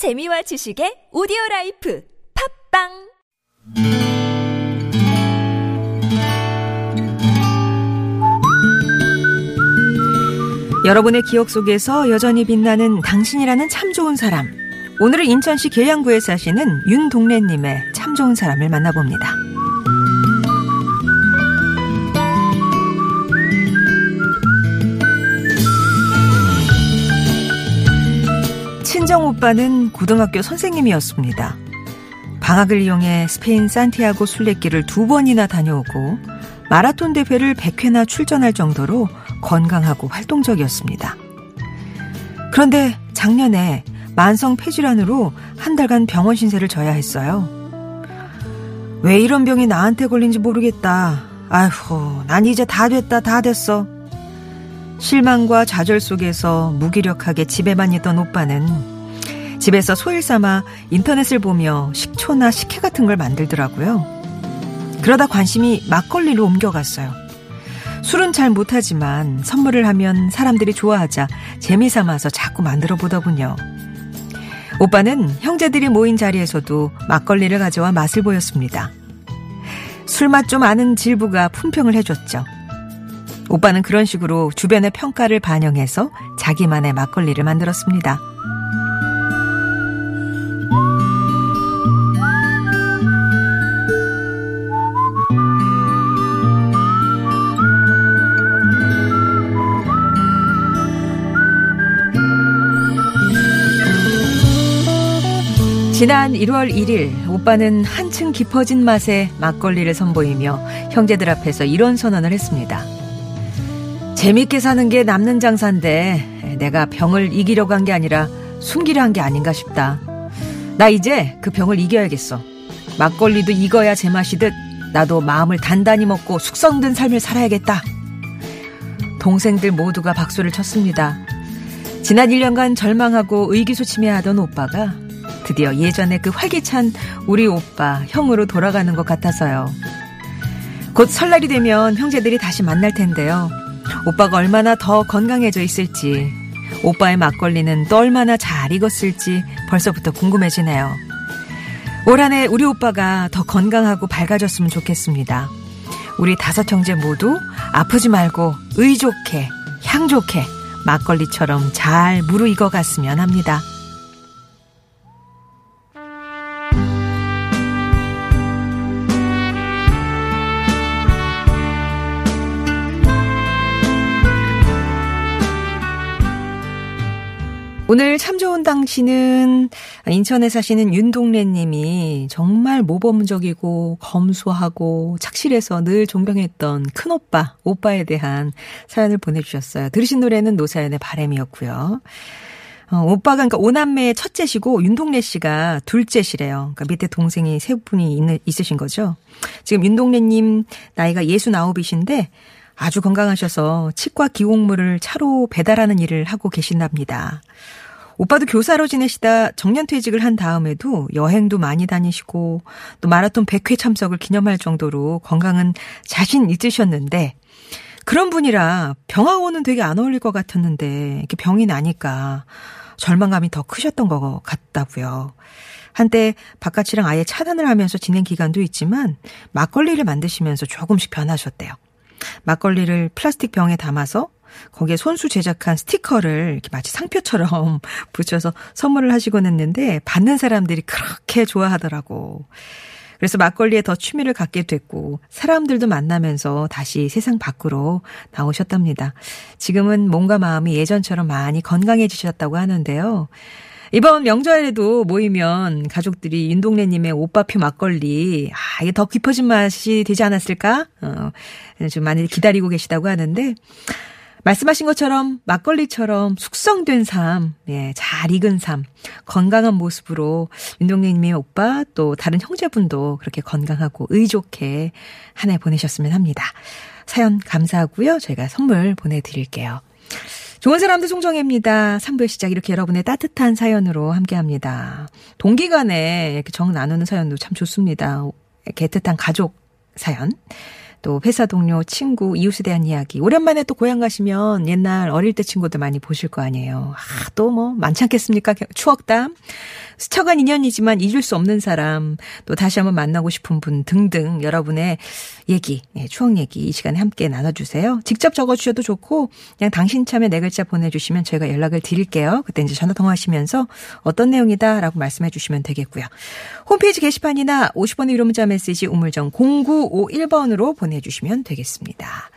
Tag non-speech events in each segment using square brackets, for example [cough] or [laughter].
재미와 지식의 오디오 life 팟빵 여러분의 기억 속에서 여전히 빛나는 당신이라는 참 좋은 사람. 오늘은 인천시 계양구에 사시는 윤동래님의 참 좋은 사람을 만나봅니다. 친정 오빠는 고등학교 선생님이었습니다. 방학을 이용해 스페인 산티아고 순례길을 두 번이나 다녀오고 마라톤 대회를 100회나 출전할 정도로 건강하고 활동적이었습니다. 그런데 작년에 만성 폐질환으로 한 달간 병원 신세를 져야 했어요. 왜 이런 병이 나한테 걸린지 모르겠다. 아휴, 난 이제 다 됐다, 다 됐어. 실망과 좌절 속에서 무기력하게 집에만 있던 오빠는 집에서 소일 삼아 인터넷을 보며 식초나 식혜 같은 걸 만들더라고요. 그러다 관심이 막걸리로 옮겨갔어요. 술은 잘 못하지만 선물을 하면 사람들이 좋아하자 재미삼아서 자꾸 만들어 보더군요. 오빠는 형제들이 모인 자리에서도 막걸리를 가져와 맛을 보였습니다. 술맛 좀 아는 질부가 품평을 해줬죠. 오빠는 그런 식으로 주변의 평가를 반영해서 자기만의 막걸리를 만들었습니다. 지난 1월 1일 오빠는 한층 깊어진 맛의 막걸리를 선보이며 형제들 앞에서 이런 선언을 했습니다. 재밌게 사는 게 남는 장사인데 내가 병을 이기려고 한 게 아니라 숨기려 한 게 아닌가 싶다. 나 이제 그 병을 이겨야겠어. 막걸리도 익어야 제맛이듯 나도 마음을 단단히 먹고 숙성된 삶을 살아야겠다. 동생들 모두가 박수를 쳤습니다. 지난 1년간 절망하고 의기소침해하던 오빠가 드디어 예전에 그 활기찬 우리 오빠 형으로 돌아가는 것 같아서요. 곧 설날이 되면 형제들이 다시 만날 텐데요. 오빠가 얼마나 더 건강해져 있을지, 오빠의 막걸리는 또 얼마나 잘 익었을지 벌써부터 궁금해지네요. 올 한해 우리 오빠가 더 건강하고 밝아졌으면 좋겠습니다. 우리 다섯 형제 모두 아프지 말고 의 좋게, 향 좋게 막걸리처럼 잘 무르익어 갔으면 합니다. 오늘 참 좋은 당신은 인천에 사시는 윤동래 님이 정말 모범적이고 검소하고 착실해서 늘 존경했던 큰오빠, 오빠에 대한 사연을 보내주셨어요. 들으신 노래는 노사연의 바램이었고요. 어, 오빠가 그러니까 오남매의 첫째시고 윤동래 씨가 둘째시래요. 그러니까 밑에 동생이 세 분이 있는, 있으신 거죠. 지금 윤동래 님 나이가 예순 아홉이신데 아주 건강하셔서 치과 기공물을 차로 배달하는 일을 하고 계신답니다. 오빠도 교사로 지내시다 정년퇴직을 한 다음에도 여행도 많이 다니시고 또 마라톤 100회 참석을 기념할 정도로 건강은 자신 있으셨는데 그런 분이라 병하고는 되게 안 어울릴 것 같았는데 이렇게 병이 나니까 절망감이 더 크셨던 것 같다고요. 한때 바깥이랑 아예 차단을 하면서 지낸 기간도 있지만 막걸리를 만드시면서 조금씩 변하셨대요. 막걸리를 플라스틱 병에 담아서 거기에 손수 제작한 스티커를 이렇게 마치 상표처럼 [laughs] 붙여서 선물을 하시곤 했는데 받는 사람들이 그렇게 좋아하더라고. 그래서 막걸리에 더 취미를 갖게 됐고 사람들도 만나면서 다시 세상 밖으로 나오셨답니다. 지금은 몸과 마음이 예전처럼 많이 건강해지셨다고 하는데요. 이번 명절에도 모이면 가족들이 윤동래님의 오빠표 막걸리, 아, 이게 더 깊어진 맛이 되지 않았을까? 어, 좀 많이 기다리고 계시다고 하는데, 말씀하신 것처럼 막걸리처럼 숙성된 삶, 예, 잘 익은 삶, 건강한 모습으로 윤동래님의 오빠 또 다른 형제분도 그렇게 건강하고 의좋게 한해 보내셨으면 합니다. 사연 감사하고요. 저희가 선물 보내드릴게요. 좋은 사람들 송정혜입니다. 3부의 시작 이렇게 여러분의 따뜻한 사연으로 함께합니다. 동기간에 이렇게 정 나누는 사연도 참 좋습니다. 애틋한 가족 사연. 또 회사 동료, 친구, 이웃에 대한 이야기. 오랜만에 또 고향 가시면 옛날 어릴 때 친구들 많이 보실 거 아니에요. 아, 또 뭐 많지 않겠습니까? 추억담. 스쳐간 인연이지만 잊을 수 없는 사람, 또 다시 한번 만나고 싶은 분 등등 여러분의 얘기, 예, 추억 얘기 이 시간에 함께 나눠주세요. 직접 적어주셔도 좋고 그냥 당신 참여 네 글자 보내주시면 저희가 연락을 드릴게요. 그때 이제 전화 통화하시면서 어떤 내용이다라고 말씀해 주시면 되겠고요. 홈페이지 게시판이나 50번의 유료 문자 메시지 우물정 0951번으로 보내주시면 되겠습니다.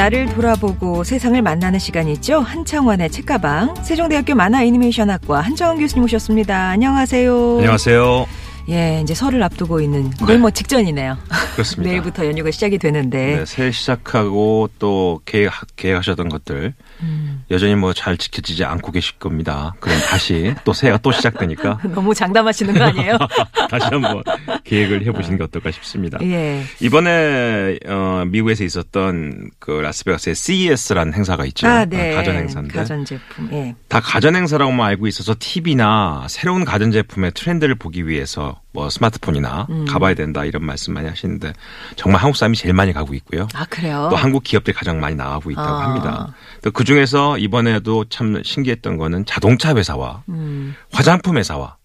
나를 돌아보고 세상을 만나는 시간이죠. 한창원의 책가방 세종대학교 만화 애니메이션학과 한정원 교수님 오셨습니다. 안녕하세요. 안녕하세요. 예, 이제 설을 앞두고 있는 거의 네. 뭐 직전이네요. 그렇습니다. [laughs] 내일부터 연휴가 시작이 되는데 네, 새해 시작하고 또 계획, 계획하셨던 것들 음. 여전히 뭐 잘 지켜지지 않고 계실 겁니다. 그럼 다시 또 새해가 또 시작되니까 [laughs] 너무 장담하시는 거 아니에요? [laughs] 다시 한번 계획을 해보시는 게 어떨까 싶습니다. 예. 이번에 어, 미국에서 있었던 그 라스베가스의 CES라는 행사가 있죠. 아, 네. 가전 행사인데 가전 제품. 예. 다 가전 행사라고만 알고 있어서 TV나 새로운 가전 제품의 트렌드를 보기 위해서 뭐 스마트폰이나 음. 가봐야 된다 이런 말씀 많이 하시는데 정말 한국 사람이 제일 많이 가고 있고요. 아, 그래요? 또 한국 기업들이 가장 많이 나가고 있다고 아. 합니다. 그 중에서 이번에도 참 신기했던 거는 자동차 회사와 음. 화장품 회사와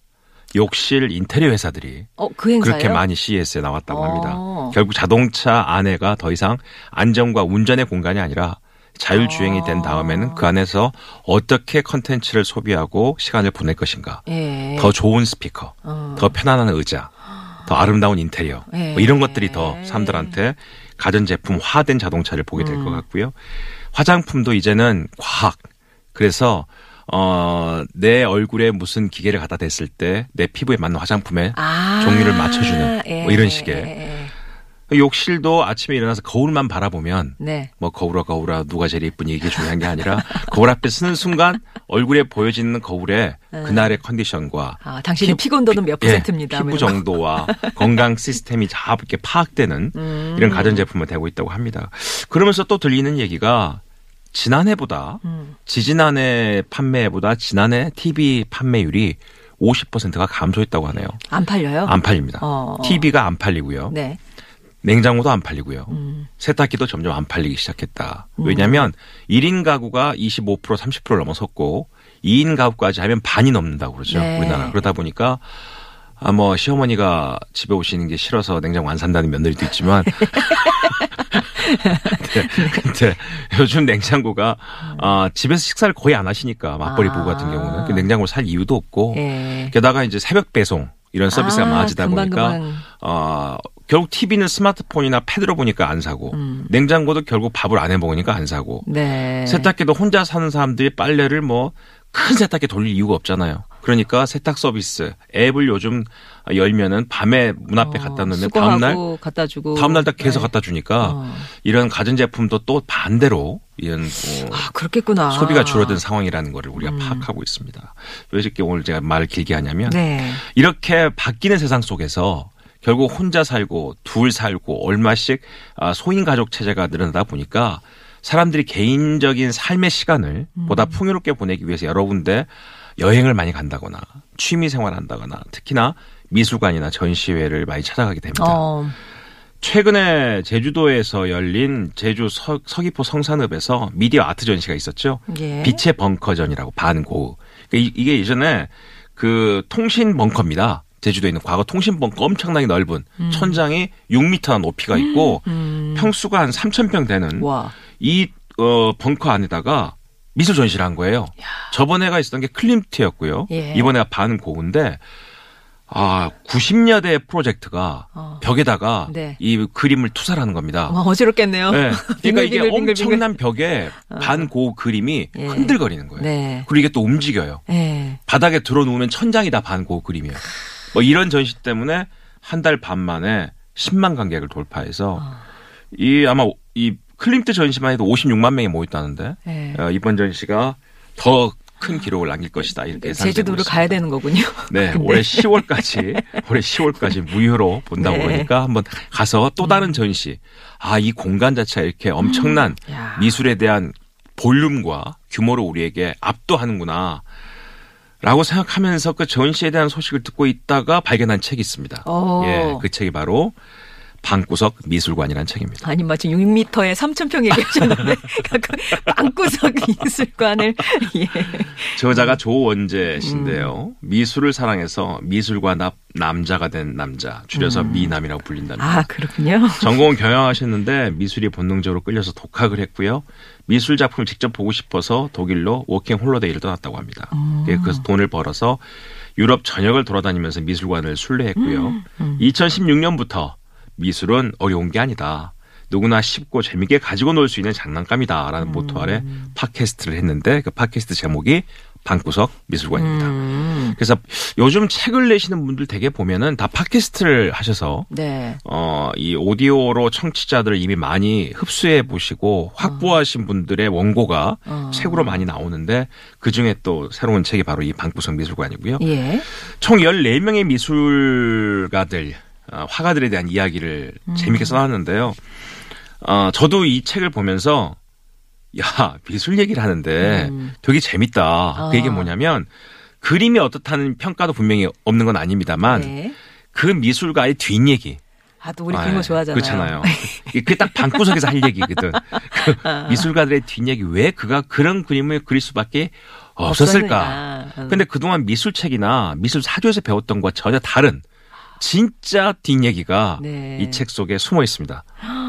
욕실 인테리어 회사들이 어, 그? 그렇게 많이 CES에 나왔다고 어. 합니다. 결국 자동차 안에가 더 이상 안전과 운전의 공간이 아니라 자율주행이 된 다음에는 그 안에서 어떻게 컨텐츠를 소비하고 시간을 보낼 것인가. 예. 더 좋은 스피커, 어. 더 편안한 의자, 더 아름다운 인테리어 예. 뭐 이런 것들이 더 사람들한테 가전제품화된 자동차를 보게 될것 음. 같고요. 화장품도 이제는 과학. 그래서 어, 내 얼굴에 무슨 기계를 갖다 댔을 때 내 피부에 맞는 화장품에 아. 종류를 맞춰주는 뭐 이런 식의. 예. 욕실도 아침에 일어나서 거울만 바라보면 네. 뭐 거울아 거울아 누가 제일 예쁘니 이게 중요한 게 아니라 [laughs] 거울 앞에 서는 순간 얼굴에 보여지는 거울에 그날의 컨디션과 아, 당신의 피곤도는 몇 예, 퍼센트입니다. 피부 뭐. 정도와 건강 [laughs] 시스템이 다 이렇게 파악되는 음. 이런 가전 제품을 되고 있다고 합니다. 그러면서 또 들리는 얘기가 지난해보다 음. 지지난해 판매보다 지난해 TV 판매율이 50%가 감소했다고 하네요. 안 팔려요? 안 팔립니다. 어. TV가 안 팔리고요. 네. 냉장고도 안 팔리고요. 음. 세탁기도 점점 안 팔리기 시작했다. 왜냐하면 1인 가구가 25% 30%를 넘어섰고 2인 가구까지 하면 반이 넘는다고 그러죠. 네. 우리나라. 그러다 보니까 아, 뭐, 시어머니가 집에 오시는 게 싫어서 냉장고 안 산다는 며느리도 있지만. 근데, [laughs] 근데 요즘 냉장고가, 아, 집에서 식사를 거의 안 하시니까, 맞벌이 아. 부부 같은 경우는. 그 냉장고를 살 이유도 없고. 예. 게다가 이제 새벽 배송, 이런 서비스가 아, 많아지다 금방, 보니까, 금방. 어, 결국 TV는 스마트폰이나 패드로 보니까 안 사고, 음. 냉장고도 결국 밥을 안 해 먹으니까 안 사고, 네. 세탁기도 혼자 사는 사람들이 빨래를 뭐 큰 세탁기 돌릴 이유가 없잖아요. 그러니까 세탁 서비스 앱을 요즘 열면은 밤에 문 앞에 갖다 놓으면 다음 날 갖다 주고. 다음 날다 계속 네. 갖다 주니까 어. 이런 가전 제품도 또 반대로 이런 뭐 아, 그렇겠구나. 소비가 줄어든 상황이라는 거를 우리가 음. 파악하고 있습니다. 왜 이렇게 오늘 제가 말을 길게 하냐면 네. 이렇게 바뀌는 세상 속에서 결국 혼자 살고 둘 살고 얼마씩 아, 소인 가족 체제가 늘어나다 보니까 사람들이 개인적인 삶의 시간을 음. 보다 풍요롭게 보내기 위해서 여러 군데 여행을 많이 간다거나 취미 생활한다거나 특히나 미술관이나 전시회를 많이 찾아가게 됩니다. 어. 최근에 제주도에서 열린 제주 서, 서귀포 성산읍에서 미디어 아트 전시가 있었죠. 예. 빛의 벙커전이라고 반고우. 그러니까 이- 이게 예전에 그 통신 벙커입니다. 제주도에 있는 과거 통신 벙커 엄청나게 넓은 천장이 6미터 높이가 있고 음. 평수가 한 3,000평 되는 와. 이 어, 벙커 안에다가 미술 전시를 한 거예요. 저번에가 있었던 게 클림트였고요. 예. 이번에가 반고우인데 아 90년대 프로젝트가 어. 벽에다가 네. 이 그림을 투사하는 겁니다. 어, 어지럽겠네요. 네. [laughs] 그러니까 이게. 엄청난 벽에 반고우 그림이 예. 흔들거리는 거예요. 네. 그리고 이게 또 움직여요. 예. 바닥에 들어놓으면 천장이 다 반고우 그림이에요. 뭐 이런 전시 때문에 한 달 반 만에 10만 관객을 돌파해서 어. 이 아마 이 클림트 전시만 해도 56만 명이 모였다는데 예. 어, 이번 전시가 더 큰 기록을 남길 것이다 이렇게 예상되고 제주도를 있습니다. 가야 되는 거군요. [laughs] 네, 올해 10월까지 올해 10월까지 무휴로 본다고 네. 음. 그러니까 한번 가서 또 다른 전시. 아, 이 공간 자체가 이렇게 엄청난 야. 미술에 대한 볼륨과 규모로 우리에게 압도하는구나. 라고 생각하면서 그 전시에 대한 소식을 듣고 있다가 발견한 책이 있습니다. 어. 예, 그 책이 바로 방구석 미술관이라는 책입니다. 아니 마치 6m에 3,000평 얘기하셨는데 방구석 미술관을 예. 저자가 조원재 씨인데요. 음. 미술을 사랑해서 미술과 납, 남자가 된 남자, 줄여서 음. 미남이라고 불린답니다. 아 그렇군요. 전공은 경영하셨는데 미술이 본능적으로 끌려서 독학을 했고요. 미술 작품을 직접 보고 싶어서 독일로 워킹 홀리데이를 떠났다고 합니다. 예, 그래서 돈을 벌어서 유럽 전역을 돌아다니면서 미술관을 순례했고요. 2016년부터 미술은 어려운 게 아니다. 누구나 쉽고 재밌게 가지고 놀 수 있는 장난감이다라는 모토 아래 팟캐스트를 했는데 그 팟캐스트 제목이 방구석 미술관입니다. 음. 그래서 요즘 책을 내시는 분들 되게 보면은 다 팟캐스트를 하셔서 네. 어, 이 오디오로 청취자들을 이미 많이 흡수해 보시고 확보하신 분들의 원고가 어. 책으로 많이 나오는데 그 중에 또 새로운 책이 바로 이 방구석 미술관이고요. 예. 총 14명의 미술가들, 어, 화가들에 대한 이야기를 재밌게 써놨는데요. 어, 저도 이 책을 보면서 야, 미술 얘기를 하는데 되게 재밌다. 그 얘기 뭐냐면 그림이 어떻다는 평가도 분명히 없는 건 아닙니다만 네. 그 미술가의 뒷얘기. 아, 또 우리 아, 그런 거 예. 좋아하잖아요. 그렇잖아요. 그게 딱 방구석에서 할 얘기거든. 그 아. [laughs] 미술가들의 뒷얘기 왜 그가 그런 그림을 그릴 수밖에 없었을까? 없었느냐. 음. 근데 그동안 미술책이나 미술 사조에서 배웠던 것과 전혀 다른 진짜 뒷얘기가 네. 이책 속에 숨어 있습니다.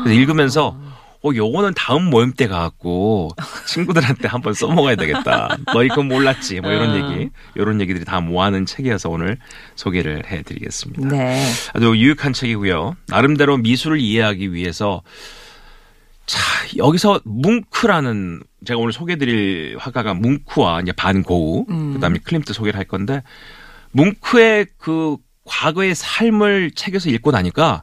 그래서 읽으면서 어, 요거는 다음 모임 때 가갖고 친구들한테 한번 써먹어야 되겠다. 너 이거 몰랐지. 뭐 이런 어. 얘기, 이런 얘기들이 다 모아는 책이어서 오늘 소개를 해드리겠습니다. 네. 아주 유익한 책이고요. 나름대로 미술을 이해하기 위해서 자 여기서 뭉크라는 제가 오늘 소개드릴 화가가 뭉크와 이제 반고우 음. 그다음에 클림트 소개를 할 건데 뭉크의 그 과거의 삶을 책에서 읽고 나니까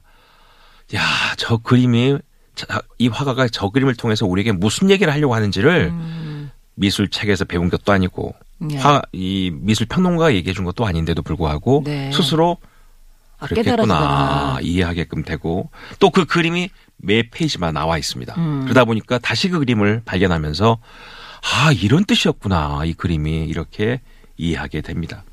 야 저 그림이 자, 이 화가가 저 그림을 통해서 우리에게 무슨 얘기를 하려고 하는지를 음. 미술 책에서 배운 것도 아니고 네. 화, 이 미술 평론가가 얘기해 준 것도 아닌데도 불구하고 네. 스스로 아, 깨달아지구나. 이해하게끔 되고 또 그 그림이 매 페이지마다 나와 있습니다. 음. 그러다 보니까 다시 그 그림을 발견하면서 아 이런 뜻이었구나 이 그림이 이렇게 이해하게 됩니다.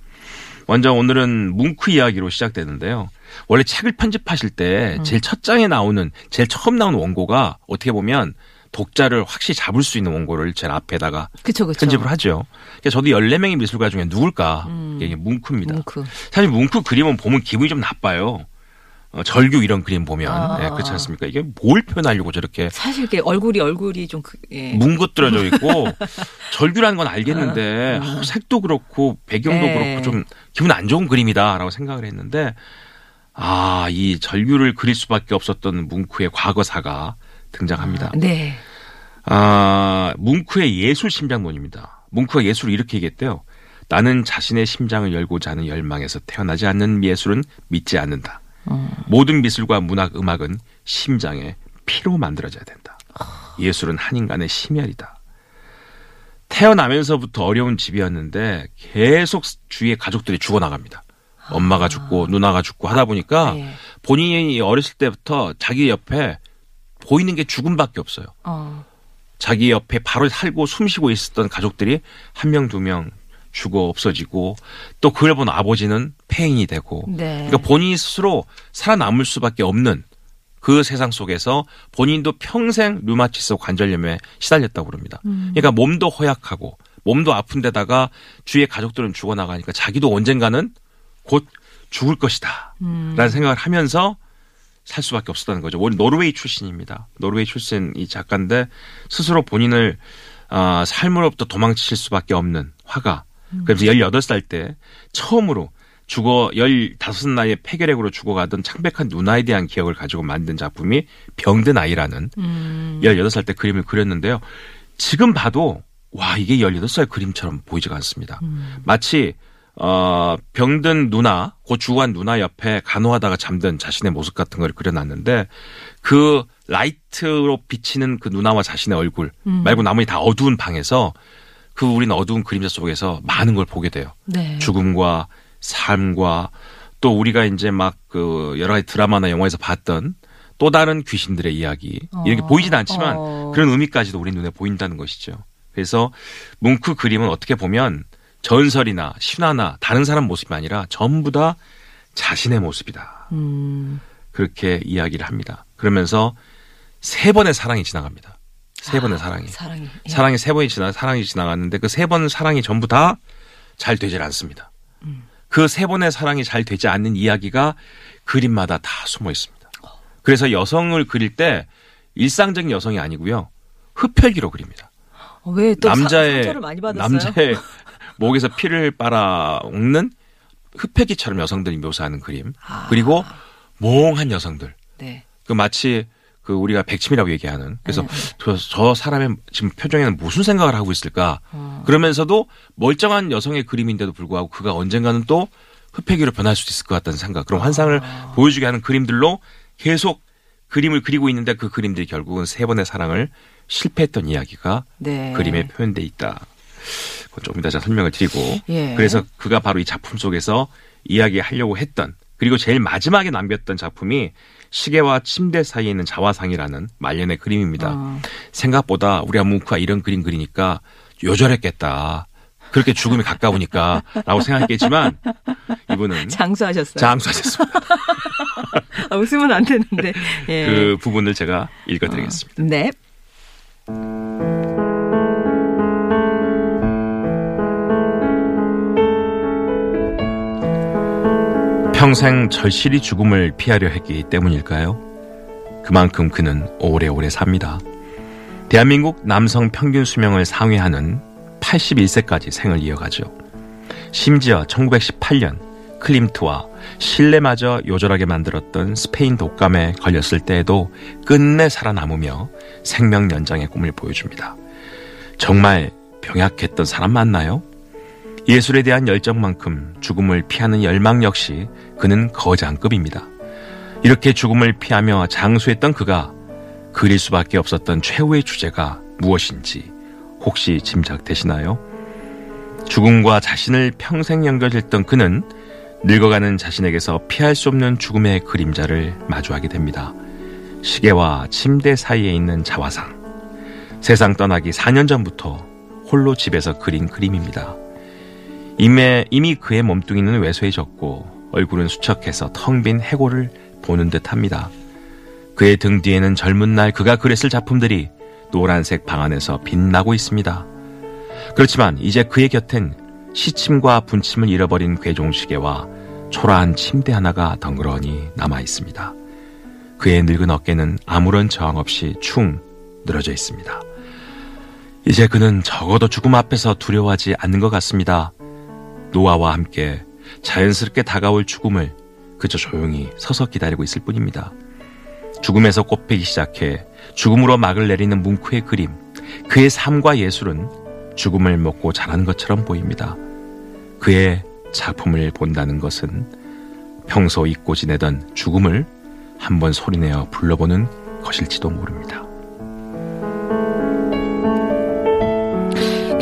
먼저 오늘은 뭉크 이야기로 시작되는데요. 원래 책을 편집하실 때 음. 제일 첫 장에 나오는 제일 처음 나오는 원고가 어떻게 보면 독자를 확실히 잡을 수 있는 원고를 제일 앞에다가 그쵸, 그쵸. 편집을 하죠. 그래서 저도 14명의 미술가 중에 누굴까? 이게 뭉크입니다. 음. 뭉크. 사실 뭉크 그림은 보면 기분이 좀 나빠요. 어, 절규 이런 그림 보면 아. 예, 그렇지 않습니까? 이게 뭘 표현하려고 저렇게 사실 이렇게 얼굴이 얼굴이 좀 그, 예. 뭉긋들어져 있고 [laughs] 절규라는 건 알겠는데 어, 색도 그렇고 배경도 네. 그렇고 좀 기분 안 좋은 그림이다라고 생각을 했는데 아 이 절규를 그릴 수밖에 없었던 뭉크의 과거사가 등장합니다. 네. 아, 뭉크의 예술 심장론입니다. 뭉크가 예술을 이렇게 얘기했대요. 나는 자신의 심장을 열고자 하는 열망에서 태어나지 않는 예술은 믿지 않는다. 모든 미술과 문학, 음악은 심장의 피로 만들어져야 된다. 예술은 한 인간의 심혈이다. 태어나면서부터 어려운 집이었는데 계속 주위의 가족들이 죽어나갑니다. 엄마가 죽고 누나가 죽고 하다 보니까 네. 본인이 어렸을 때부터 자기 옆에 보이는 게 죽음밖에 없어요. 어. 자기 옆에 바로 살고 숨쉬고 있었던 가족들이 한 명, 두명 죽어 없어지고 또 그걸 본 아버지는 폐인이 되고 네. 그러니까 본인이 스스로 살아남을 수밖에 없는 그 세상 속에서 본인도 평생 류마티스 관절염에 시달렸다고 그럽니다. 그러니까 몸도 허약하고 몸도 아픈 데다가 주위의 가족들은 죽어나가니까 자기도 언젠가는 곧 죽을 것이다. 라는 생각을 하면서 살 수밖에 없었다는 거죠. 원래 노르웨이 출신입니다. 노르웨이 출신 이 작가인데 스스로 본인을 아, 삶으로부터 도망칠 수밖에 없는 화가. 그래서 18살 때 처음으로 죽어 15 나이에 폐결핵으로 죽어가던 창백한 누나에 대한 기억을 가지고 만든 작품이 병든 아이라는 음. 18살 때 그림을 그렸는데요. 지금 봐도 와 이게 18살 그림처럼 보이지가 않습니다. 마치 어 병든 누나 곧 죽어간 누나 옆에 간호하다가 잠든 자신의 모습 같은 걸 그려놨는데 그 라이트로 비치는 그 누나와 자신의 얼굴 말고 나머지 다 어두운 방에서 그 우리는 어두운 그림자 속에서 많은 걸 보게 돼요. 네. 죽음과 삶과 또 우리가 이제 막 그 여러 가지 드라마나 영화에서 봤던 또 다른 귀신들의 이야기 이렇게 어. 보이진 않지만 어. 그런 의미까지도 우리 눈에 보인다는 것이죠. 그래서 뭉크 그림은 어떻게 보면 전설이나 신화나 다른 사람 모습이 아니라 전부 다 자신의 모습이다. 음. 그렇게 이야기를 합니다. 그러면서 세 번의 사랑이 지나갑니다. 세 번의 사랑이. 사랑이. 예. 사랑이 세 번이 지나 사랑이 지나갔는데 그 세 번 사랑이 전부 다 잘 되질 않습니다. 그 세 번의 사랑이 잘 되지 않는 이야기가 그림마다 다 숨어 있습니다. 그래서 여성을 그릴 때 일상적인 여성이 아니고요. 흡혈귀로 그립니다. 어, 왜또 남자의 받았어요? 남자의 [laughs] 목에서 피를 빨아먹는 흡혈귀처럼 여성들이 묘사하는 그림. 아. 그리고 몽한 여성들. 네. 그 마치 그 우리가 백침이라고 얘기하는 그래서 네. 저, 저 사람의 지금 표정에는 무슨 생각을 하고 있을까 어. 그러면서도 멀쩡한 여성의 그림인데도 불구하고 그가 언젠가는 또 흡혈귀로 변할 수도 있을 것 같다는 생각 그런 환상을 아. 보여주게 하는 그림들로 계속 그림을 그리고 있는데 그 그림들이 결국은 세 번의 사랑을 실패했던 이야기가 네. 그림에 표현돼 있다. 그건 조금 이따 제가 설명을 드리고 예. 그래서 그가 바로 이 작품 속에서 이야기하려고 했던 그리고 제일 마지막에 남겼던 작품이 시계와 침대 사이에 있는 자화상이라는 말년의 그림입니다. 어. 생각보다 우리가 뭉크가 이런 그림 그리니까 요절했겠다. 그렇게 죽음이 가까우니까 라고 생각했겠지만 이분은 장수하셨어요. 장수하셨습니다. [laughs] 아, 웃으면 안 되는데. 예. 그 부분을 제가 읽어드리겠습니다. 네. 평생 절실히 죽음을 피하려 했기 때문일까요? 그만큼 그는 오래오래 삽니다. 대한민국 남성 평균 수명을 상회하는 81세까지 생을 이어가죠. 심지어 1918년 클림트와 실내마저 요절하게 만들었던 스페인 독감에 걸렸을 때에도 끝내 살아남으며 생명 연장의 꿈을 보여줍니다. 정말 병약했던 사람 맞나요? 예술에 대한 열정만큼 죽음을 피하는 열망 역시 그는 거장급입니다. 이렇게 죽음을 피하며 장수했던 그가 그릴 수밖에 없었던 최후의 주제가 무엇인지 혹시 짐작되시나요? 죽음과 자신을 평생 연결했던 그는 늙어가는 자신에게서 피할 수 없는 죽음의 그림자를 마주하게 됩니다. 시계와 침대 사이에 있는 자화상. 세상 떠나기 4년 전부터 홀로 집에서 그린 그림입니다. 이미, 이미 그의 몸뚱이는 왜소해졌고 얼굴은 수척해서 텅 빈 해골을 보는 듯 합니다. 그의 등 뒤에는 젊은 날 그가 그렸을 작품들이 노란색 방 안에서 빛나고 있습니다. 그렇지만 이제 그의 곁엔 시침과 분침을 잃어버린 괴종시계와 초라한 침대 하나가 덩그러니 남아 있습니다. 그의 늙은 어깨는 아무런 저항 없이 충 늘어져 있습니다. 이제 그는 적어도 죽음 앞에서 두려워하지 않는 것 같습니다. 노아와 함께 자연스럽게 다가올 죽음을 그저 조용히 서서 기다리고 있을 뿐입니다. 죽음에서 꽃피기 시작해 죽음으로 막을 내리는 뭉크의 그림, 그의 삶과 예술은 죽음을 먹고 자란 것처럼 보입니다. 그의 작품을 본다는 것은 평소 잊고 지내던 죽음을 한번 소리내어 불러보는 것일지도 모릅니다.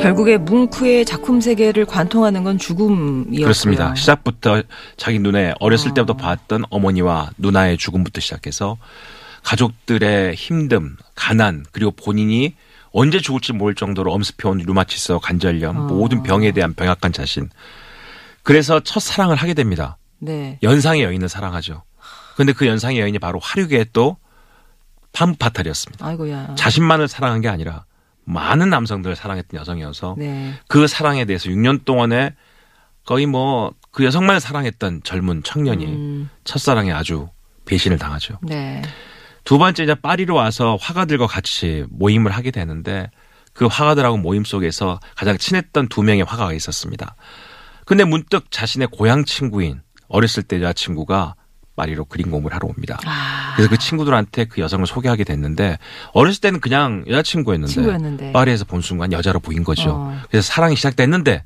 결국에 뭉크의 작품 세계를 관통하는 건 죽음이었고요. 그렇습니다. 시작부터 자기 눈에 어렸을 어. 때부터 봤던 어머니와 누나의 죽음부터 시작해서 가족들의 힘듦, 가난, 그리고 본인이 언제 죽을지 모를 정도로 엄습해온 류마티스, 관절염, 어. 모든 병에 대한 병약한 자신. 그래서 첫 사랑을 하게 됩니다. 네. 연상의 여인을 사랑하죠. 근데 그 연상의 여인이 바로 화류계의 또 판파탈이었습니다. 아이고야. 자신만을 사랑한 게 아니라 많은 남성들을 사랑했던 여성이어서 네. 그 사랑에 대해서 6년 동안에 거의 뭐 그 여성만을 사랑했던 젊은 청년이 음, 첫사랑에 아주 배신을 당하죠. 네. 두 번째 이제 파리로 와서 화가들과 같이 모임을 하게 되는데 그 화가들하고 모임 속에서 가장 친했던 두 명의 화가가 있었습니다. 근데 문득 자신의 고향 친구인 어렸을 때 여자친구가 파리로 그림 공부를 하러 옵니다. 아, 그래서 그 친구들한테 그 여성을 소개하게 됐는데 어렸을 때는 그냥 여자친구였는데 친구였는데. 파리에서 본 순간 여자로 보인 거죠. 어. 그래서 사랑이 시작됐는데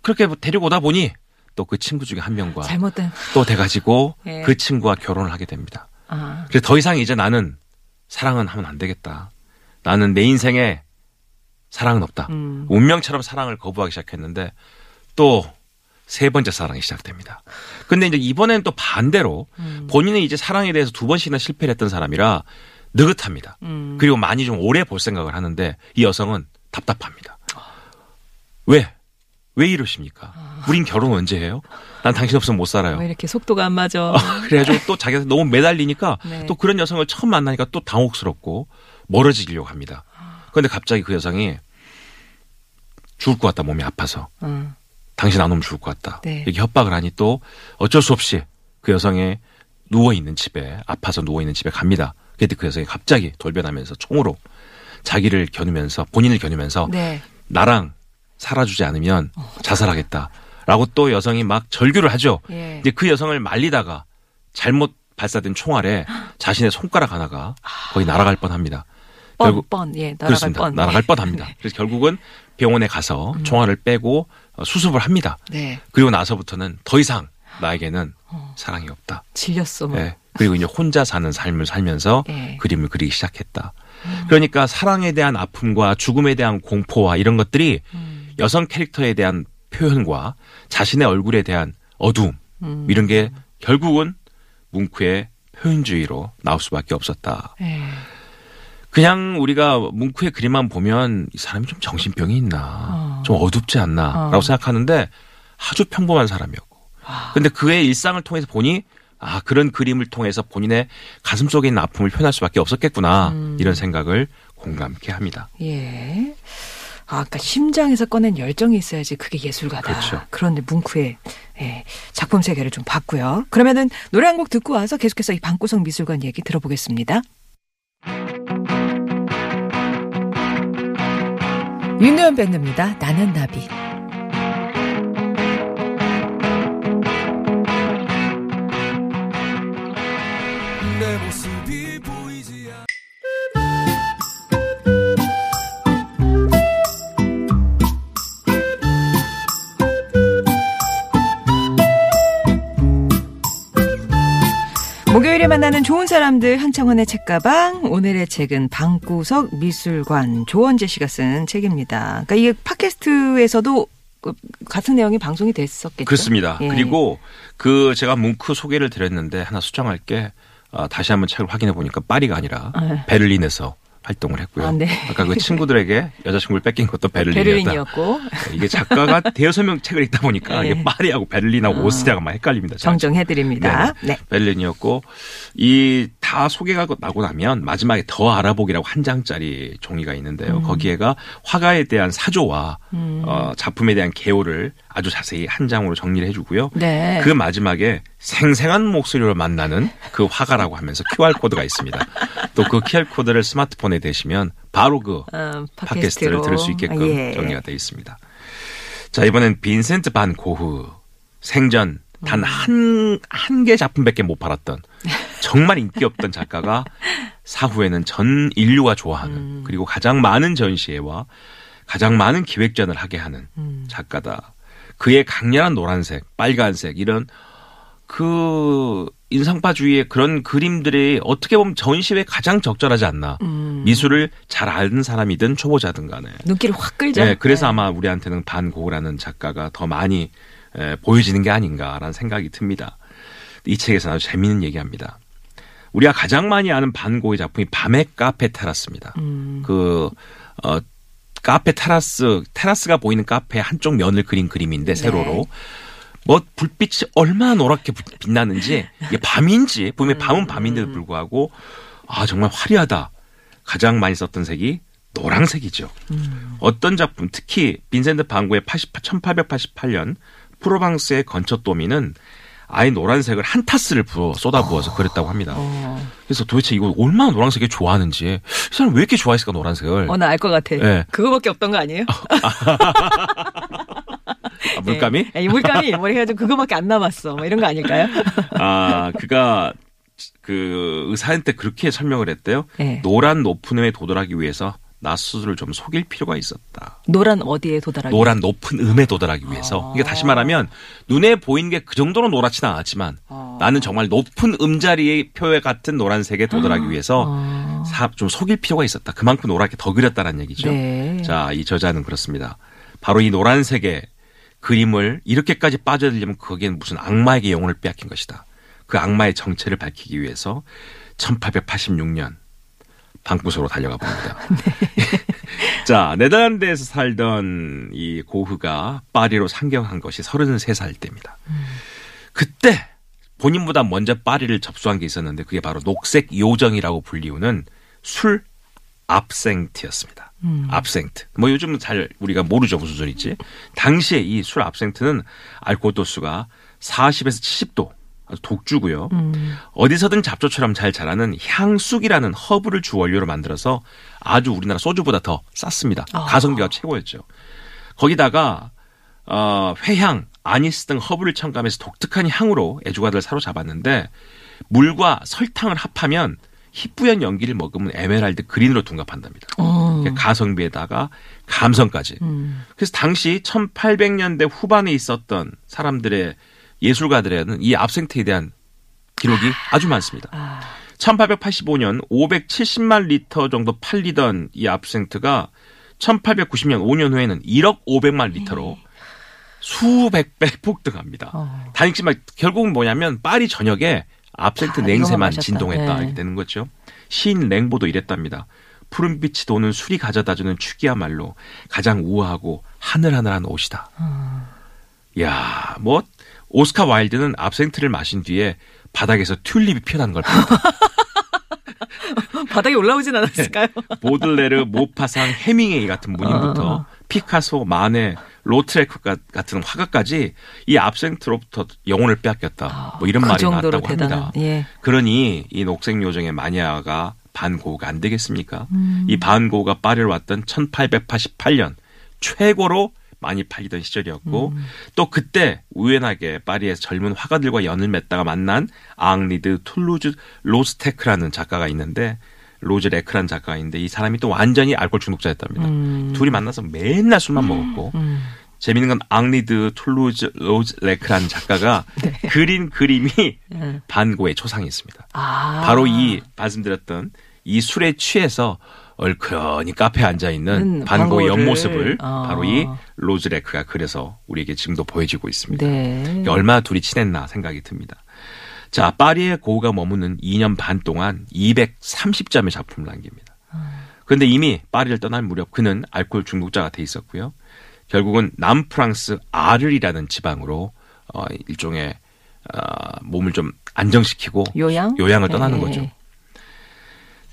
그렇게 데리고 오다 보니 또 그 친구 중에 한 명과 잘못된. 또 돼가지고 [laughs] 예. 그 친구와 결혼을 하게 됩니다. 아, 그래서 더 이상 이제 나는 사랑은 하면 안 되겠다. 나는 내 인생에 사랑은 없다. 음. 운명처럼 사랑을 거부하기 시작했는데 또 세 번째 사랑이 시작됩니다. 근데 이제 이번엔 또 반대로 음. 본인은 이제 사랑에 대해서 두 번씩이나 실패를 했던 사람이라 느긋합니다. 음. 그리고 많이 좀 오래 볼 생각을 하는데 이 여성은 답답합니다. 왜? 왜 이러십니까? 우린 결혼 언제 해요? 난 당신 없으면 못 살아요. 왜 이렇게 속도가 안 맞아? 그래가지고 또 자기한테 너무 매달리니까 네. 또 그런 여성을 처음 만나니까 또 당혹스럽고 멀어지려고 합니다. 그런데 갑자기 그 여성이 죽을 것 같다 몸이 아파서 어. 당신 안 오면 죽을 것 같다. 네. 이렇게 협박을 하니 또 어쩔 수 없이 그 여성의 누워 있는 집에 아파서 누워 있는 집에 갑니다. 그때 그 여성이 갑자기 돌변하면서 총으로 자기를 겨누면서 본인을 겨누면서 네. 나랑 살아주지 않으면 자살하겠다. 라고 또 여성이 막 절규를 하죠. 예. 이제 그 여성을 말리다가 잘못 발사된 총알에 [gasps] 자신의 손가락 하나가 거의 날아갈 뻔합니다. 뻔, 결국- 뻔, 예, 날아갈 그렇습니다. 뻔. 날아갈 [laughs] 뻔합니다. 그래서 결국은 병원에 가서 총알을 빼고 어, 수습을 합니다. 네, 그리고 나서부터는 더 이상 나에게는 사랑이 없다. 질렸어. 뭐. 예. 그리고 이제 혼자 사는 삶을 살면서 예. 그림을 그리기 시작했다. 그러니까 사랑에 대한 아픔과 죽음에 대한 공포와 이런 것들이 음. 여성 캐릭터에 대한 표현과 자신의 얼굴에 대한 어두움 음. 이런 게 결국은 뭉크의 표현주의로 나올 수밖에 없었다. 예. 그냥 우리가 뭉크의 그림만 보면 이 사람이 좀 정신병이 있나, 어. 좀 어둡지 않나라고 어. 생각하는데 아주 평범한 사람이었고. 근데 그의 일상을 통해서 보니 아 그런 그림을 통해서 본인의 가슴 속에 있는 아픔을 표현할 수밖에 없었겠구나 음. 이런 생각을 공감케 합니다. 예. 아, 아까 심장에서 꺼낸 열정이 있어야지 그게 예술가다. 그렇죠. 그런데 뭉크의 예, 작품 세계를 좀 봤고요. 그러면은 노래 한 곡 듣고 와서 계속해서 이 방구석 미술관 얘기 들어보겠습니다. 윤도현 밴드입니다. 나는 나비. 목요일에 만나는 좋은 사람들 한창원의 책가방 오늘의 책은 방구석 미술관 조원재 씨가 쓴 책입니다. 그러니까 이게 팟캐스트에서도 그 같은 내용이 방송이 됐었겠죠. 그렇습니다. 예. 그리고 그 제가 뭉크 소개를 드렸는데 하나 수정할 게 아, 다시 한번 책을 확인해 보니까 파리가 아니라 아. 베를린에서 활동을 했고요. 아, 네. 아까 그 친구들에게 여자친구를 뺏긴 것도 베를린이었다. 베를린이었고 이게 작가가 대여섯 명 책을 읽다 보니까 네. 이게 파리하고 베를린하고 오스트리아가 막 헷갈립니다. 정정해드립니다. 네. 베를린이었고 이 다 소개가 나고 나면 마지막에 더 알아보기라고 한 장짜리 종이가 있는데요. 음. 거기에가 화가에 대한 사조와 어, 작품에 대한 개요를 아주 자세히 한 장으로 정리를 해주고요. 네. 그 마지막에 생생한 목소리로 만나는 그 화가라고 하면서 QR 코드가 있습니다. 또 그 QR 코드를 스마트폰에 대시면 바로 그 어, 팟캐스트를 들을 수 있게끔 아, 예. 정리가 되어 있습니다. 자, 이번엔 빈센트 반 고흐 생전 단 음. 한, 한 개 작품밖에 못 팔았던 [laughs] 정말 인기 없던 작가가 사후에는 전 인류가 좋아하는 음. 그리고 가장 많은 전시회와 가장 많은 기획전을 하게 하는 음. 작가다. 그의 강렬한 노란색, 빨간색 이런 그 인상파주의의 그런 그림들이 어떻게 보면 전시회에 가장 적절하지 않나. 음. 미술을 잘 아는 사람이든 초보자든 간에. 눈길을 확 끌죠. 네, 그래서 네. 아마 우리한테는 반 고흐라는 작가가 더 많이 에, 보여지는 게 아닌가라는 생각이 듭니다. 이 책에서 아주 재미있는 얘기합니다. 우리가 가장 많이 아는 반 고흐의 작품이 밤의 카페 테라스입니다. 음. 그, 어, 카페 테라스, 테라스가 보이는 카페 한쪽 면을 그린 그림인데, 세로로. 뭐, 불빛이 얼마나 노랗게 빛- 빛나는지, 이게 밤인지, 분명히 밤은 밤인데도 불구하고, 아, 정말 화려하다. 가장 많이 썼던 색이 노란색이죠. 어떤 작품, 특히 빈센트 방구의 80, 1888년 프로방스의 건초도미는 아예 노란색을 한 타스를 부어 쏟아부어서 그렸다고 합니다. 어, 그래서 도대체 이거 얼마나 노란색을 좋아하는지 이 사람 왜 이렇게 좋아했을까 노란색을 어, 나 알 것 같아. 네. 그거밖에 없던 거 아니에요? 아, 물감이 예. 이 물감이 뭐 해가지고 그거밖에 안 남았어. 뭐 이런 거 아닐까요? 아 그가 그 의사한테 그렇게 설명을 했대요 네. 노란 높은 음에 도달하기 위해서 나 스스로를 좀 속일 필요가 있었다 노란 어디에 도달하기? 노란 높은 음에 도달하기 위해서 아. 그러니까 다시 말하면 눈에 보이는 게그 정도로 노랗지는 않았지만 아. 나는 정말 높은 음자리의 표에 같은 노란색에 도달하기 위해서 아. 사- 좀 속일 필요가 있었다 그만큼 노랗게 더 그렸다는 얘기죠 네. 자, 이 저자는 그렇습니다. 바로 이 노란색의 그림을 이렇게까지 빠져들려면 거기엔 무슨 악마에게 영혼을 빼앗긴 것이다. 그 악마의 정체를 밝히기 위해서 1886년 방구석으로 달려가 봅니다. [laughs] [laughs] 자, 네덜란드에서 살던 이 고흐가 파리로 상경한 것이 33살 때입니다. 그때 본인보다 먼저 파리를 접수한 게 있었는데 그게 바로 녹색 요정이라고 불리우는 술 압생트였습니다. 압생트. 뭐 요즘은 잘 우리가 모르죠 무슨 소리지. 당시에 이 술 압생트는 알코올 도수가 40에서 70도 아주 독주고요. 어디서든 잡초처럼 잘 자라는 향쑥이라는 허브를 주 원료로 만들어서 아주 우리나라 소주보다 더 쌌습니다. 가성비가 최고였죠. 거기다가 어, 회향, 아니스 등 허브를 첨가하면서 독특한 향으로 애주가들 사로잡았는데 물과 설탕을 합하면 희뿌연 연기를 머금은 에메랄드 그린으로 둔갑한답니다. 어. 가성비에다가 감성까지. 음. 그래서 당시 1800년대 후반에 있었던 사람들의 예술가들에는 이 압생트에 대한 기록이 아주 많습니다. 아. 1885년 570만 리터 정도 팔리던 이 압생트가 1890년 5년 후에는 1억 500만 리터로 수백 배 폭등합니다. 어. 단익지만 결국은 뭐냐면 파리 전역에 압생트 다 냄새만. 진동했다 네. 이렇게 되는 거죠. 시인 랭보도 이랬답니다. 푸른 빛이 도는 술이 가져다주는 취기야말로 가장 우아하고 하늘하늘한 옷이다. 어. 야, 뭐 오스카 와일드는 압생트를 마신 뒤에 바닥에서 튤립이 피어난 걸 봤다. [laughs] 바닥에 올라오진 않았을까요? 보들레르, 모파상, 헤밍웨이 같은 어. 문인부터 피카소, 마네, 로트레크 가- 같은 화가까지 이 압생트로부터 영혼을 빼앗겼다. 뭐 이런 그 말이 나왔다고 대단한. 합니다. 예. 그러니 이 녹색 요정의 마니아가 반고우가 안 되겠습니까? 음. 이 반고우가 파리를 왔던 1888년 최고로 많이 팔리던 시절이었고 음. 또 그때 우연하게 파리에서 젊은 화가들과 연을 맺다가 만난 앙리 드 툴루즈 로트레크라는 작가가 있는데 로트레크라는 작가가 있는데 이 사람이 또 완전히 알코올 중독자였답니다. 음. 둘이 만나서 맨날 술만 먹었고 음. 재밌는 건 앙리 드 툴루즈 로트레크라는 작가가 [laughs] 그린 그림이 네. 반고의 초상이 있습니다. 아. 바로 이 말씀드렸던 이 술에 취해서 얼큰이 카페에 앉아 있는 음, 반고의. 옆모습을 아. 바로 이 로트레크가 그려서 우리에게 지금도 보여지고 있습니다. 네. 얼마나 둘이 친했나 생각이 듭니다. 자, 파리의 고우가 머무는 2년 반 동안 230점의 작품을 남깁니다. 그런데 이미 파리를 떠날 무렵 그는 알코올 중독자가 돼 있었고요. 결국은 남프랑스 아르이라는 지방으로 어, 일종의 어, 몸을 좀 안정시키고 요양? 요양을 떠나는 네. 거죠.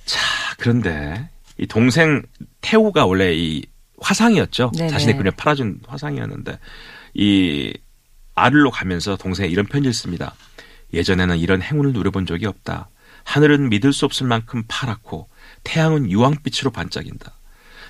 자, 그런데 이 동생 태우가 원래 이 화상이었죠. 네네. 자신의 그림을 팔아준 화상이었는데 이 아를로 가면서 동생에 이런 편지를 씁니다. 예전에는 이런 행운을 누려본 적이 없다. 하늘은 믿을 수 없을 만큼 파랗고 태양은 유황빛으로 반짝인다.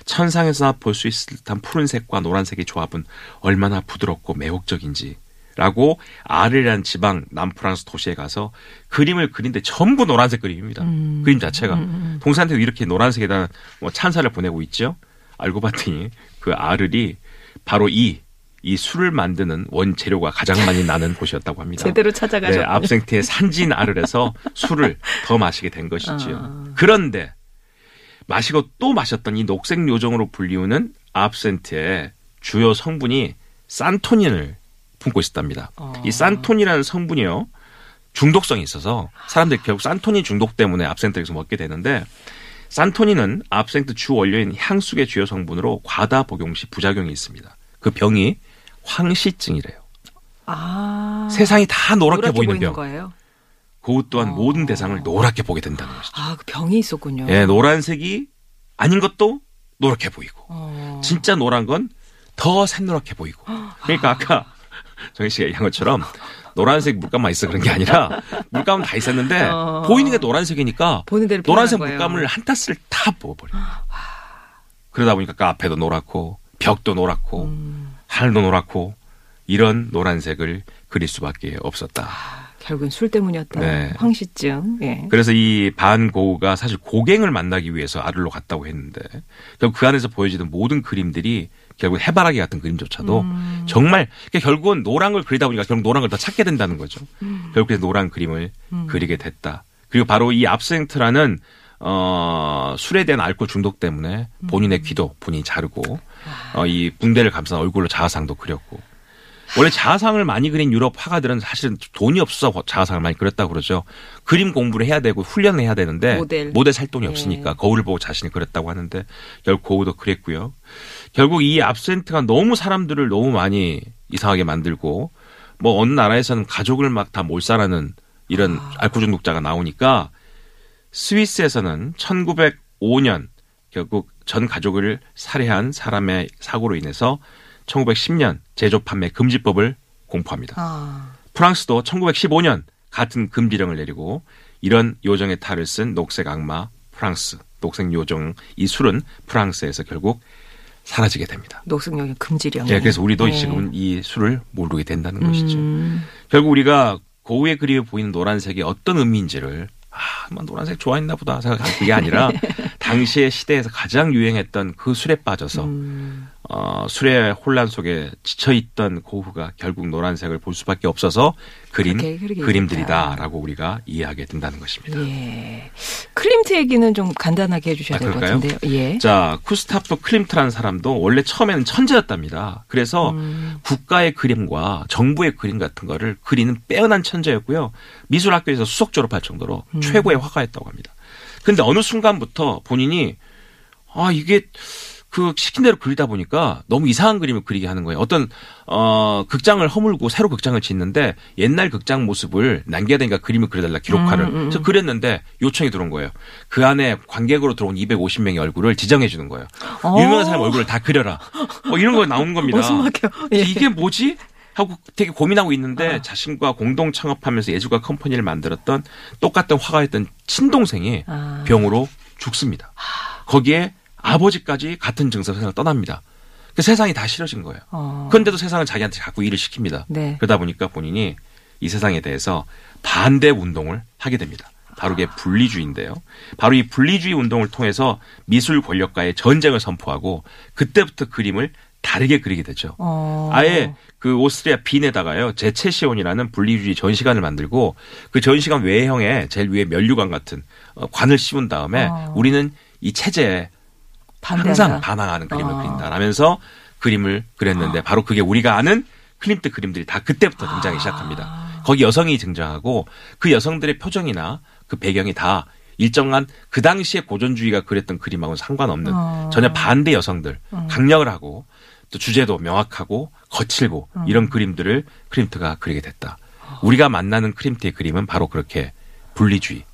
천상에서 볼수 있을 듯한 푸른색과 노란색의 조합은 얼마나 부드럽고 매혹적인지. 라고 아르라는 지방 남프랑스 도시에 가서 그림을 그린데 전부 노란색 그림입니다. 그림 자체가. 동생한테도 이렇게 노란색에다 뭐 찬사를 보내고 있죠. 알고 봤더니 그 아르이 바로 이, 이 술을 만드는 원재료가 가장 많이 나는 곳이었다고 합니다. 제대로 찾아가셨군요. 네, 압생트의 산진 아르에서 술을 더 마시게 된 것이지요. 아. 그런데 마시고 또 마셨던 이 녹색 요정으로 불리우는 압센트의 주요 성분이 산토닌을 품고 있었답니다. 어. 이 산토닌이라는 성분이요. 중독성이 있어서 사람들이 결국 산토닌 중독 때문에 압센트에서 먹게 되는데 산토닌은 압센트 주 원료인 향숙의 주요 성분으로 과다 복용 시 부작용이 있습니다. 그 병이 황시증이래요. 아. 세상이 다 노랗게, 노랗게 보이는 병. 거예요. 그것 또한 어. 모든 대상을 노랗게 보게 된다는 것이죠. 아, 그 병이 있었군요. 예, 노란색이 아닌 것도 노랗게 보이고 어. 진짜 노란 건 더 샛노랗게 보이고. 그러니까 아까 정희 씨가 얘기한 것처럼 노란색 물감만 있어 그런 게 아니라 물감은 다 있었는데 어. 보이는 게 노란색이니까 보는 노란색 물감을 거예요. 한 탓을 다 부어버려요. 그러다 보니까 카페도 노랗고 벽도 노랗고 음. 하늘도 노랗고 이런 노란색을 그릴 수밖에 없었다. 결국은 술 때문이었다. 네. 황시증. 예. 그래서 이 반고우가 사실 고갱을 만나기 위해서 아들로 갔다고 했는데 결국 그 안에서 보여지는 모든 그림들이 결국 해바라기 같은 그림조차도 음. 정말 그러니까 결국은 노란 걸 그리다 보니까 결국 노란 걸 더 찾게 된다는 거죠. 음. 결국 그래서 노란 그림을 그리게 됐다. 그리고 바로 이 압센트라는 어, 술에 대한 알코올 중독 때문에 본인의 귀도 본인이 자르고 어, 이 붕대를 감싼 얼굴로 자화상도 그렸고 원래 자화상을 많이 그린 유럽 화가들은 사실은 돈이 없어서 자화상을 많이 그렸다고 그러죠. 그림 공부를 해야 되고 훈련을 해야 되는데 모델. 살 돈이 예. 없으니까 거울을 보고 자신이 그렸다고 하는데 결국 고우도 그랬고요. 결국 이 압센트가 너무 사람들을 너무 많이 이상하게 만들고 뭐 어느 나라에서는 가족을 막 다 몰살하는 이런 알코올 중독자가 나오니까 스위스에서는 1905년 결국 전 가족을 살해한 사람의 사고로 인해서 1910년 제조 판매 금지법을 공포합니다. 아. 프랑스도 1915년 같은 금지령을 내리고 이런 요정의 탈을 쓴 녹색 악마 프랑스 녹색 요정 이 술은 프랑스에서 결국 사라지게 됩니다. 녹색용의 금지령. 예, 그래서 우리도 네. 지금은 이 술을 모르게 된다는 것이죠. 음. 결국 우리가 고우의 그림에 보이는 노란색이 어떤 의미인지를 아, 뭐 노란색 좋아했나 보다 생각하는 그게 아니라 [laughs] 당시의 시대에서 가장 유행했던 그 술에 빠져서 음. 어, 술의 혼란 속에 지쳐있던 고우가 결국 노란색을 볼 수밖에 없어서 그린 그림들이다라고 우리가 이해하게 된다는 것입니다. 예. 클림트 얘기는 좀 간단하게 해주셔야 아, 될것 그럴까요? 같은데요. 예. 자, 구스타프 클림트라는 사람도 원래 처음에는 천재였답니다. 그래서 음. 국가의 그림과 정부의 그림 같은 거를 그리는 빼어난 천재였고요. 미술학교에서 수석 졸업할 정도로 음. 최고의 화가였다고 합니다. 근데 어느 순간부터 본인이 아, 이게 그 시킨 대로 그리다 보니까 너무 이상한 그림을 그리게 하는 거예요. 어떤 어 극장을 허물고 새로 극장을 짓는데 옛날 극장 모습을 남겨야 되니까 그림을 그려달라 기록화를. 음, 음, 그래서 그렸는데 요청이 들어온 거예요. 그 안에 관객으로 들어온 250명의 얼굴을 지정해 주는 거예요. 어. 유명한 사람 얼굴을 다 그려라. 뭐 이런 거 나오는 겁니다. [laughs] 무슨 막혀. 예. 이게 뭐지? 하고 되게 고민하고 있는데 자신과 공동 창업하면서 예술가 컴퍼니를 만들었던 똑같은 화가였던 친동생이 아. 병으로 죽습니다. 거기에 아버지까지 같은 증세로 세상을 떠납니다. 그 세상이 다 싫어진 거예요. 어. 그런데도 세상은 자기한테 자꾸 일을 시킵니다. 네. 그러다 보니까 본인이 이 세상에 대해서 반대 운동을 하게 됩니다. 바로 이게 분리주의인데요. 바로 이 분리주의 운동을 통해서 미술 권력과의 전쟁을 선포하고 그때부터 그림을 다르게 그리게 되죠. 어. 아예 그 오스트리아 빈에다가요 제체시온이라는 분리주의 전시관을 만들고 그 전시관 외형에 제일 위에 면류관 같은 어, 관을 씌운 다음에 어. 우리는 이 체제에 반대한다. 항상 반항하는 그림을 어. 그린다라면서 그림을 그렸는데 바로 그게 우리가 아는 클림트 그림들이 다 그때부터 등장하기 시작합니다. 거기 여성이 등장하고 그 여성들의 표정이나 그 배경이 다 일정한 그 당시에 고전주의가 그렸던 그림하고는 상관없는 어. 전혀 반대 여성들 강력을 하고 또 주제도 명확하고 거칠고 어. 이런 그림들을 크림트가 그리게 됐다. 우리가 만나는 크림트의 그림은 바로 그렇게 분리주의.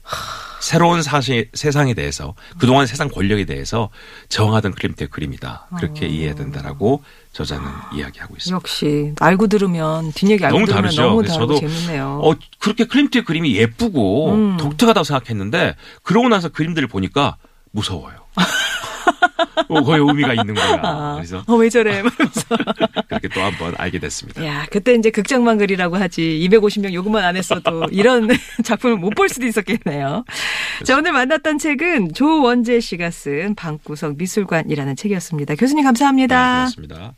새로운 사실, 세상에 대해서 그동안 세상 권력에 대해서 정하던 크림트의 그림이다. 그렇게 어. 이해해야 된다라고 저자는 이야기하고 있습니다. 역시 알고 들으면 뒷얘기 알고 너무 들으면 다르죠. 너무 다르고 저도 재밌네요. 어, 그렇게 클림트의 그림이 예쁘고 음. 독특하다고 생각했는데 그러고 나서 그림들을 보니까 무서워요. [laughs] 어, 거의 의미가 있는 거야. 아, 그래서 어, 왜 저래? 말하면서. [laughs] 그렇게 또 한 번 알게 됐습니다. 야, 그때 이제 극장만 그리라고 하지. 250명 요구만 안 했어도 이런 [laughs] 작품을 못 볼 수도 있었겠네요. 자, 오늘 만났던 책은 조원재 씨가 쓴 방구석 미술관이라는 책이었습니다. 교수님 네, 감사합니다. 고맙습니다.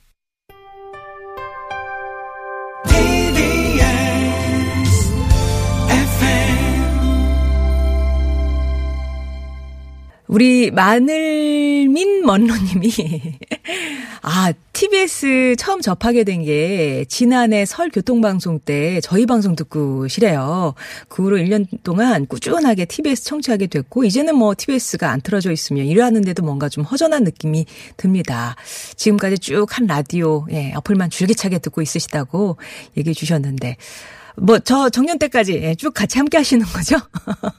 우리 마늘민 먼로님이 [laughs] 아 TBS 처음 접하게 된 게 지난해 설 교통방송 때 저희 방송 듣고 시래요. 그 후로 1년 동안 꾸준하게 TBS 청취하게 됐고 이제는 뭐 TBS가 안 틀어져 있으면 일하는데도 뭔가 좀 허전한 느낌이 듭니다. 지금까지 쭉 한 라디오 예, 어플만 줄기차게 듣고 있으시다고 얘기해 주셨는데 뭐 저 정년 때까지 예, 쭉 같이 함께 하시는 거죠?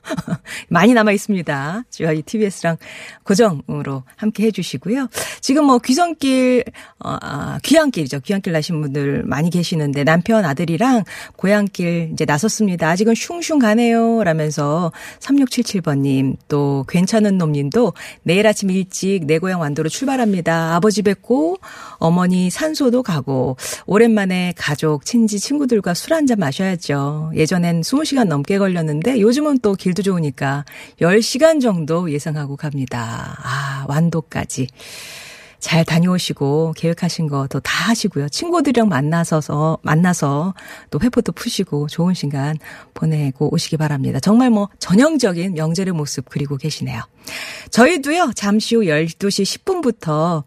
[laughs] 많이 남아 있습니다. 저희 TBS랑 고정으로 함께 해주시고요. 지금 뭐 귀성길 어, 아, 귀향길이죠. 귀향길 나신 분들 많이 계시는데 남편 아들이랑 고향길 이제 나섰습니다. 아직은 슝슝 가네요. 라면서 3677번님 또 괜찮은 놈님도 내일 아침 일찍 내 고향 완도로 출발합니다. 아버지 뵙고 어머니 산소도 가고 오랜만에 가족 친지 친구들과 술 한잔 마셔야 죠. 예전엔 20시간 넘게 걸렸는데 요즘은 또 길도 좋으니까 10시간 정도 예상하고 갑니다. 아, 완도까지. 잘 다녀오시고 계획하신 거또다 하시고요. 친구들이랑 만나서서 만나서 또 회포도 푸시고 좋은 시간 보내고 오시기 바랍니다. 정말 뭐 전형적인 명절의 모습 그리고 계시네요. 저희도요. 잠시 후 12시 10분부터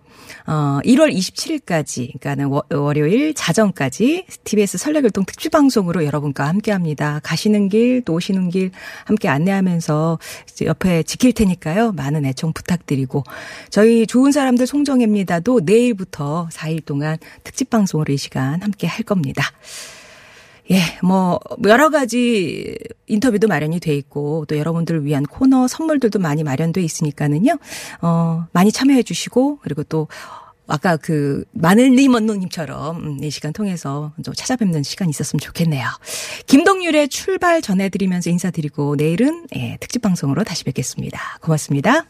어, 1월 27일까지, 그러니까는 월- 월요일 자정까지 TBS 설레결동 특집 방송으로 여러분과 함께 합니다. 가시는 길, 또 오시는 길 함께 안내하면서 옆에 지킬 테니까요. 많은 애청 부탁드리고 저희 좋은 사람들 송정혜입니다도 내일부터 4일 동안 특집 방송으로 이 시간 함께 할 겁니다. 예, 뭐, 여러 가지 인터뷰도 마련이 돼 있고, 또 여러분들을 위한 코너 선물들도 많이 마련돼 있으니까는요, 어, 많이 참여해 주시고, 그리고 또, 아까 그, 마늘님 언노님처럼, 음, 이 시간 통해서 좀 찾아뵙는 시간 있었으면 좋겠네요. 김동률의 출발 전해드리면서 인사드리고, 내일은, 예, 특집 방송으로 다시 뵙겠습니다. 고맙습니다.